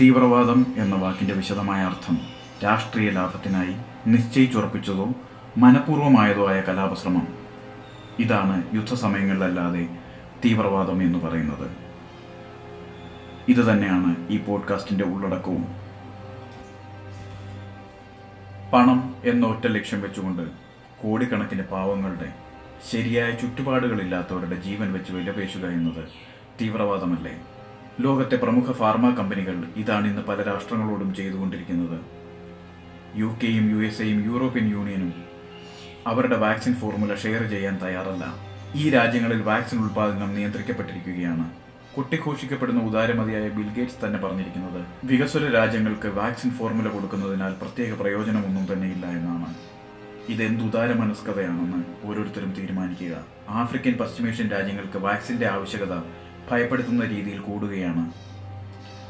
തീവ്രവാദം എന്ന വാക്കിന്റെ വിശദമായ അർത്ഥം രാഷ്ട്രീയ ലാഭത്തിനായി നിശ്ചയിച്ചുറപ്പിച്ചതോ മനഃപൂർവമായതോ ആയ കലാപശ്രമം. ഇതാണ് യുദ്ധസമയങ്ങളിലല്ലാതെ തീവ്രവാദം എന്ന് പറയുന്നത്. ഇത് തന്നെയാണ് ഈ പോഡ്കാസ്റ്റിന്റെ ഉള്ളടക്കവും. പണം എന്ന ഒറ്റ ലക്ഷ്യം വെച്ചുകൊണ്ട് കോടിക്കണക്കിന് പാവങ്ങളുടെ ശരിയായ ചുറ്റുപാടുകളില്ലാത്തവരുടെ ജീവൻ വെച്ച് വിലപേശുക എന്നത് തീവ്രവാദമല്ലേ? ലോകത്തെ പ്രമുഖ ഫാർമ കമ്പനികൾ ഇതാണ് ഇന്ന് പല രാഷ്ട്രങ്ങളോടും ചെയ്തുകൊണ്ടിരിക്കുന്നത്. യു കെയും യു എസ് എയും യൂറോപ്യൻ യൂണിയനും അവരുടെ വാക്സിൻ ഫോർമുല ഷെയർ ചെയ്യാൻ തയ്യാറല്ല. ഈ രാജ്യങ്ങളിൽ വാക്സിൻ ഉൽപാദനം നിയന്ത്രിക്കപ്പെട്ടിരിക്കുകയാണ്. കൊട്ടിഘോഷിക്കപ്പെടുന്ന ഉദാരമതിയായ ബിൽഗേറ്റ്സ് തന്നെ പറഞ്ഞിരിക്കുന്നത് വികസ്വര രാജ്യങ്ങൾക്ക് വാക്സിൻ ഫോർമുല കൊടുക്കുന്നതിനാൽ പ്രത്യേക പ്രയോജനമൊന്നും തന്നെ ഇല്ല എന്നാണ്. ഇതെന്ത് ഉദാര ഉദാരമനസ്കതയാണെന്ന് ഓരോരുത്തരും തീരുമാനിക്കുക. ആഫ്രിക്കൻ പശ്ചിമേഷ്യൻ രാജ്യങ്ങൾക്ക് വാക്സിന്റെ ആവശ്യകത ഭയപ്പെടുത്തുന്ന രീതിയിൽ കൂടുകയാണ്.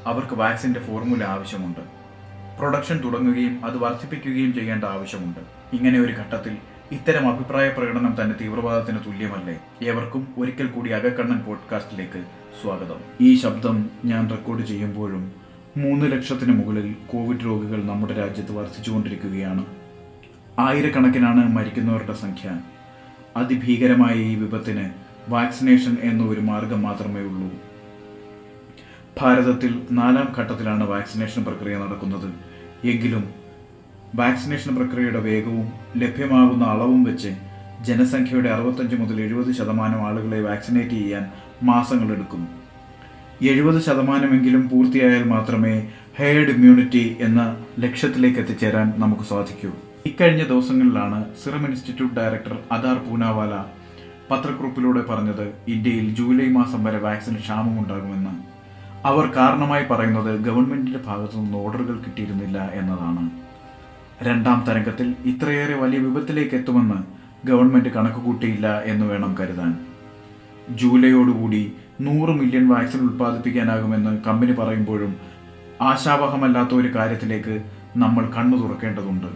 അവർക്ക് വാക്സിന്റെ ഫോർമുല ആവശ്യമുണ്ട്. പ്രൊഡക്ഷൻ തുടങ്ങുകയും അത് വർദ്ധിപ്പിക്കുകയും ചെയ്യേണ്ട ആവശ്യമുണ്ട്. ഇങ്ങനെ ഒരു ഘട്ടത്തിൽ ഇത്തരം അഭിപ്രായ പ്രകടനം തന്നെ തീവ്രവാദത്തിന് തുല്യമല്ലേ? ഏവർക്കും ഒരിക്കൽ കൂടി അകക്കണ്ണൻ പോഡ്കാസ്റ്റിലേക്ക് സ്വാഗതം. ഈ ശബ്ദം ഞാൻ റെക്കോർഡ് ചെയ്യുമ്പോഴും മൂന്ന് ലക്ഷത്തിന് മുകളിൽ കോവിഡ് രോഗികൾ നമ്മുടെ രാജ്യത്ത് വർദ്ധിച്ചുകൊണ്ടിരിക്കുകയാണ്. ആയിരക്കണക്കിനാണ് മരിക്കുന്നവരുടെ സംഖ്യ. അതിഭീകരമായ ഈ വിപത്തിന് വാക്സിനേഷൻ എന്ന ഒരു മാർഗം മാത്രമേ ഉള്ളൂ. ഭാരതത്തിൽ നാലാം ഘട്ടത്തിലാണ് വാക്സിനേഷൻ പ്രക്രിയ നടക്കുന്നത്. എങ്കിലും വാക്സിനേഷൻ പ്രക്രിയയുടെ വേഗവും ലഭ്യമാകുന്ന അളവും വെച്ച് ജനസംഖ്യയുടെ അറുപത്തഞ്ച് മുതൽ എഴുപത് ശതമാനം ആളുകളെ വാക്സിനേറ്റ് ചെയ്യാൻ മാസങ്ങളെടുക്കും എഴുപത് ശതമാനമെങ്കിലും പൂർത്തിയായാൽ മാത്രമേ ഹെയർഡ് ഇമ്മ്യൂണിറ്റി എന്ന ലക്ഷ്യത്തിലേക്ക് എത്തിച്ചേരാൻ നമുക്ക് സാധിക്കൂ. ഇക്കഴിഞ്ഞ ദിവസങ്ങളിലാണ് Serum Institute director Adar Poonawalla പത്രക്കുറിപ്പിലൂടെ പറഞ്ഞത് ഇന്ത്യയിൽ ജൂലൈ മാസം വരെ വാക്സിന് ക്ഷാമമുണ്ടാകുമെന്ന്. അവർ കാരണമായി പറയുന്നത് ഗവൺമെന്റിന്റെ ഭാഗത്തു നിന്ന് ഓർഡറുകൾ കിട്ടിയിരുന്നില്ല എന്നതാണ്. രണ്ടാം തരംഗത്തിൽ ഇത്രയേറെ വലിയ വിപത്തിലേക്ക് എത്തുമെന്ന് ഗവൺമെന്റ് കണക്കുകൂട്ടിയില്ല എന്ന് വേണം കരുതാൻ. ജൂലൈയോടുകൂടി നൂറ് മില്യൺ വാക്സിൻ ഉൽപ്പാദിപ്പിക്കാനാകുമെന്ന് കമ്പനി പറയുമ്പോഴും ആശാവഹമല്ലാത്ത ഒരു കാര്യത്തിലേക്ക് നമ്മൾ കണ്ണു തുറക്കേണ്ടതുണ്ട്.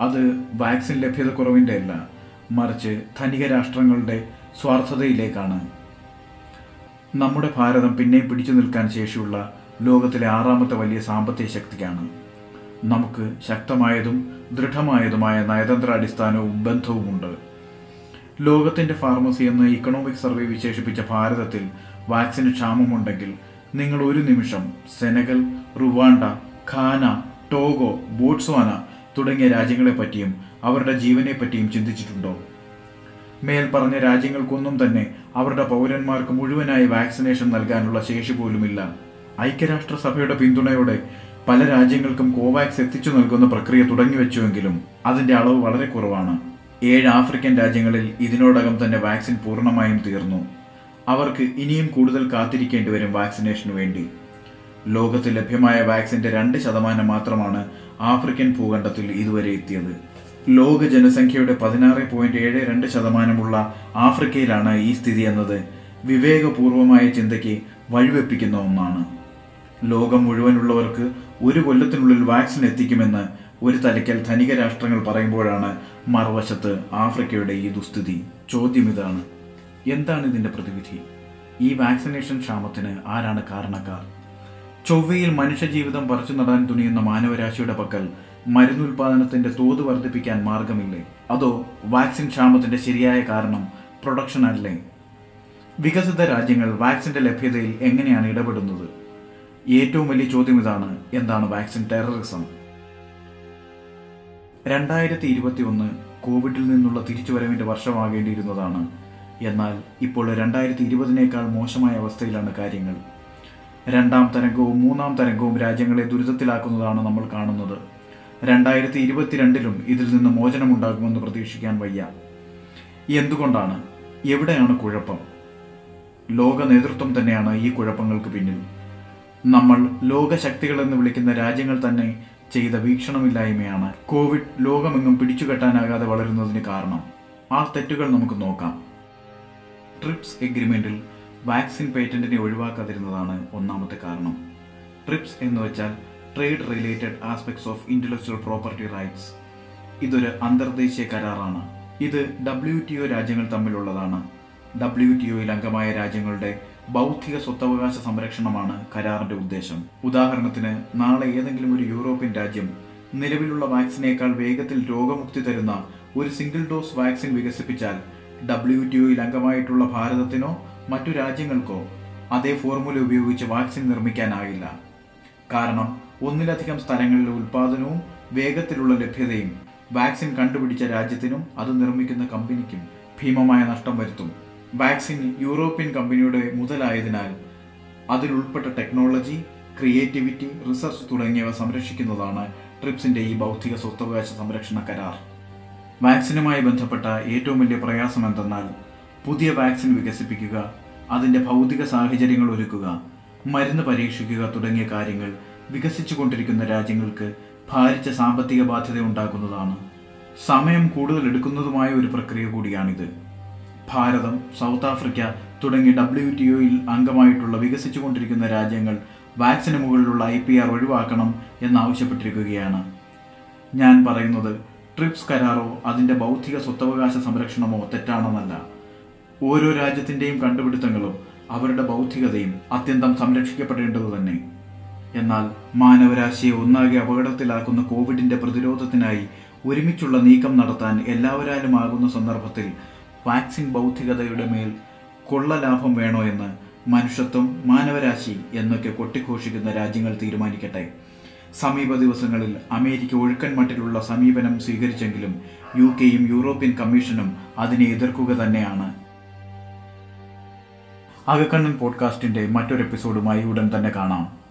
അത് വാക്സിൻ ലഭ്യത കുറവിന്റെ അല്ല മറിച്ച് ധനിക രാഷ്ട്രങ്ങളുടെ സ്വാർത്ഥതയിലേക്കാണ്. നമ്മുടെ ഭാരതം പിന്നെയും പിടിച്ചു നിൽക്കാൻ ശേഷിയുള്ള ലോകത്തിലെ ആറാമത്തെ വലിയ സാമ്പത്തിക ശക്തിക്കാണ്. നമുക്ക് ശക്തമായതും ദൃഢമായതുമായ നയതന്ത്ര അടിസ്ഥാനവും ബന്ധവുമുണ്ട്. ലോകത്തിന്റെ ഫാർമസി എന്ന് ഇക്കണോമിക് സർവേ വിശേഷിപ്പിച്ച ഭാരതത്തിൽ വാക്സിന് ക്ഷാമമുണ്ടെങ്കിൽ നിങ്ങൾ ഒരു നിമിഷം Senegal Rwanda Ghana Togo Botswana തുടങ്ങിയ രാജ്യങ്ങളെ പറ്റിയും അവരുടെ ജീവനെ പറ്റിയും ചിന്തിച്ചിട്ടുണ്ടോ? മേൽ പറഞ്ഞ രാജ്യങ്ങൾക്കൊന്നും തന്നെ അവരുടെ പൗരന്മാർക്ക് മുഴുവനായി വാക്സിനേഷൻ നൽകാനുള്ള ശേഷി പോലുമില്ല. ഐക്യരാഷ്ട്രസഭയുടെ പിന്തുണയോടെ പല രാജ്യങ്ങൾക്കും കോവാക്സ് എത്തിച്ചു നൽകുന്ന പ്രക്രിയ തുടങ്ങിവെച്ചുവെങ്കിലും അതിന്റെ അളവ് വളരെ കുറവാണ്. ഏഴ് ആഫ്രിക്കൻ രാജ്യങ്ങളിൽ ഇതിനോടകം തന്നെ വാക്സിൻ പൂർണമായും തീർന്നു. അവർക്ക് ഇനിയും കൂടുതൽ കാത്തിരിക്കേണ്ടി വരും വാക്സിനേഷനു വേണ്ടി. ലോകത്ത് ലഭ്യമായ വാക്സിന്റെ രണ്ട് ശതമാനം മാത്രമാണ് ആഫ്രിക്കൻ ഭൂഖണ്ഡത്തിൽ ഇതുവരെ എത്തിയത്. ലോക ജനസംഖ്യയുടെ പതിനാറ് പോയിന്റ് ഏഴ് രണ്ട് ശതമാനമുള്ള ആഫ്രിക്കയിലാണ് ഈ സ്ഥിതി എന്നത്. വിവേകപൂർവമായ ചിന്തയ്ക്ക് വഴിവെപ്പിക്കുന്ന ഒന്നാണ്. ലോകം മുഴുവനുള്ളവർക്ക് ഒരു കൊല്ലത്തിനുള്ളിൽ വാക്സിൻ എത്തിക്കുമെന്ന് ഒരു തലയ്ക്കൽ ധനിക രാഷ്ട്രങ്ങൾ പറയുമ്പോഴാണ് മറുവശത്ത് ആഫ്രിക്കയുടെ ഈ ദുസ്ഥിതി. ചോദ്യം ഇതാണ്. എന്താണ് ഇതിന്റെ പ്രതിവിധി? ഈ വാക്സിനേഷൻ ക്ഷാമത്തിന് ആരാണ് കാരണക്കാർ? ചൊവ്വയിൽ മനുഷ്യജീവിതം പറിച്ചു നടാൻ തുനിയുന്ന മാനവരാശിയുടെ പക്കൽ മരുന്നുൽപാദനത്തിന്റെ തോത് വർദ്ധിപ്പിക്കാൻ മാർഗമില്ലേ? അതോ വാക്സിൻ ക്ഷാമത്തിന്റെ ശരിയായ കാരണം പ്രൊഡക്ഷൻ അല്ലേ? വികസിത രാജ്യങ്ങൾ വാക്സിന്റെ ലഭ്യതയിൽ എങ്ങനെയാണ് ഇടപെടുന്നത്? ഏറ്റവും വലിയ ചോദ്യം ഇതാണ് എന്താണ് വാക്സിൻ ടെററിസം? രണ്ടായിരത്തി ഇരുപത്തി ഒന്ന് കോവിഡിൽ നിന്നുള്ള തിരിച്ചുവരവിന്റെ വർഷമാകേണ്ടിയിരുന്നതാണ്. എന്നാൽ ഇപ്പോൾ രണ്ടായിരത്തി ഇരുപതിനേക്കാൾ മോശമായ അവസ്ഥയിലാണ് കാര്യങ്ങൾ. രണ്ടാം തരംഗവും മൂന്നാം തരംഗവും രാജ്യങ്ങളെ ദുരിതത്തിലാക്കുന്നതാണ് നമ്മൾ കാണുന്നത്. രണ്ടായിരത്തി ഇരുപത്തിരണ്ടിലും ഇതിൽ നിന്ന് മോചനമുണ്ടാകുമെന്ന് പ്രതീക്ഷിക്കാൻ വയ്യ. എന്തുകൊണ്ടാണ്? എവിടെയാണ് കുഴപ്പം? ലോക നേതൃത്വം തന്നെയാണ് ഈ കുഴപ്പങ്ങൾക്ക് പിന്നിൽ. നമ്മൾ ലോകശക്തികൾ എന്ന് വിളിക്കുന്ന രാജ്യങ്ങൾ തന്നെ ചെയ്ത വീക്ഷണമില്ലായ്മയാണ്. കോവിഡ് ലോകമെങ്ങും പിടിച്ചുകെട്ടാനാകാതെ വളരുന്നതിന് കാരണം. ആ തെറ്റുകൾ നമുക്ക് നോക്കാം. ട്രിപ്സ് എഗ്രിമെന്റിൽ വാക്സിൻ പേറ്റന്റിനെ ഒഴിവാക്കാതിരുന്നതാണ് ഒന്നാമത്തെ കാരണം. ട്രിപ്സ് എന്ന് വെച്ചാൽ trade related aspects of intellectual property rights ഇതൊരു അന്തർദേശീയ കരാറാണ്. ഇത് ഡബ്ല്യു ടി ഒ രാജ്യങ്ങൾ തമ്മിലുള്ളതാണ്. ഡബ്ല്യു ടി ഒയിൽ അംഗമായ രാജ്യങ്ങളുടെ ബൗദ്ധിക സ്വത്തവകാശ സംരക്ഷണമാണ് കരാറിന്റെ ഉദ്ദേശം. ഉദാഹരണത്തിന് നാളെ ഏതെങ്കിലും ഒരു യൂറോപ്യൻ രാജ്യം നിലവിലുള്ള വാക്സിനേക്കാൾ വേഗത്തിൽ രോഗമുക്തി തരുന്ന ഒരു സിംഗിൾ ഡോസ് വാക്സിൻ വികസിപ്പിച്ചാൽ ഡബ്ല്യു ടി ഒയിൽ അംഗമായിട്ടുള്ള ഭാരതത്തിനോ മറ്റു രാജ്യങ്ങൾക്കോ അതേ ഫോർമുല ഉപയോഗിച്ച് വാക്സിൻ നിർമ്മിക്കാനാകില്ല. കാരണം ഒന്നിലധികം സ്ഥലങ്ങളിലെ ഉൽപാദനവും വേഗത്തിലുള്ള ലഭ്യതയും വാക്സിൻ കണ്ടുപിടിച്ച രാജ്യത്തിനും അത് നിർമ്മിക്കുന്ന കമ്പനിക്കും ഭീമമായ നഷ്ടം വരുത്തും. വാക്സിൻ യൂറോപ്യൻ കമ്പനിയുടെ മുതലായതിനാൽ അതിലുൾപ്പെട്ട ടെക്നോളജി ക്രിയേറ്റിവിറ്റി റിസർച്ച് തുടങ്ങിയവ സംരക്ഷിക്കുന്നതാണ് ട്രിപ്സിന്റെ ഈ ബൗദ്ധിക സ്വത്തവകാശ സംരക്ഷണ കരാർ. വാക്സിനുമായി ബന്ധപ്പെട്ട ഏറ്റവും വലിയ പ്രയാസം എന്തെന്നാൽ പുതിയ വാക്സിൻ വികസിപ്പിക്കുക അതിന്റെ ഭൗതിക സാഹചര്യങ്ങൾ ഒരുക്കുക മരുന്ന് പരീക്ഷിക്കുക തുടങ്ങിയ കാര്യങ്ങൾ വികസിച്ചുകൊണ്ടിരിക്കുന്ന രാജ്യങ്ങൾക്ക് ഭാരിച്ച സാമ്പത്തിക ബാധ്യത ഉണ്ടാക്കുന്നതാണ് സമയം കൂടുതൽ എടുക്കുന്നതുമായ ഒരു പ്രക്രിയ കൂടിയാണിത്. ഭാരതം സൗത്ത് ആഫ്രിക്ക തുടങ്ങി ഡബ്ല്യു ടി ഒയിൽ അംഗമായിട്ടുള്ള വികസിച്ചുകൊണ്ടിരിക്കുന്ന രാജ്യങ്ങൾ വാക്സിന് മുകളിലുള്ള ഐ പി ആർ ഒഴിവാക്കണം എന്നാവശ്യപ്പെട്ടിരിക്കുകയാണ്. ഞാൻ പറയുന്നത് ട്രിപ്സ് കരാറോ അതിന്റെ ബൗദ്ധിക സ്വത്തവകാശ സംരക്ഷണമോ തെറ്റാണെന്നല്ല. ഓരോ രാജ്യത്തിന്റെയും കണ്ടുപിടുത്തങ്ങളും അവരുടെ ബൗദ്ധികതയും അത്യന്തം സംരക്ഷിക്കപ്പെടേണ്ടത് തന്നെ എന്നാൽ മാനവരാശിയെ ഒന്നാകെ അപകടത്തിലാക്കുന്ന കോവിഡിന്റെ പ്രതിരോധത്തിനായി ഒരുമിച്ചുള്ള നീക്കം നടത്താൻ എല്ലാവരാലും ആകുന്ന സന്ദർഭത്തിൽ വാക്സിൻ ബൗദ്ധികതയുടെ മേൽ കൊള്ള ലാഭം വേണോ എന്ന് മനുഷ്യത്വം മാനവരാശി എന്നൊക്കെ കൊട്ടിഘോഷിക്കുന്ന രാജ്യങ്ങൾ തീരുമാനിക്കട്ടെ. സമീപ ദിവസങ്ങളിൽ അമേരിക്ക ഒഴുക്കൻ മട്ടിലുള്ള സമീപനം സ്വീകരിച്ചെങ്കിലും യു കെയും യൂറോപ്യൻ കമ്മീഷനും അതിനെ എതിർക്കുക തന്നെയാണ്. അകക്കണ്ണൻ പോഡ്കാസ്റ്റിന്റെ മറ്റൊരു എപ്പിസോഡുമായി ഉടൻ തന്നെ കാണാം.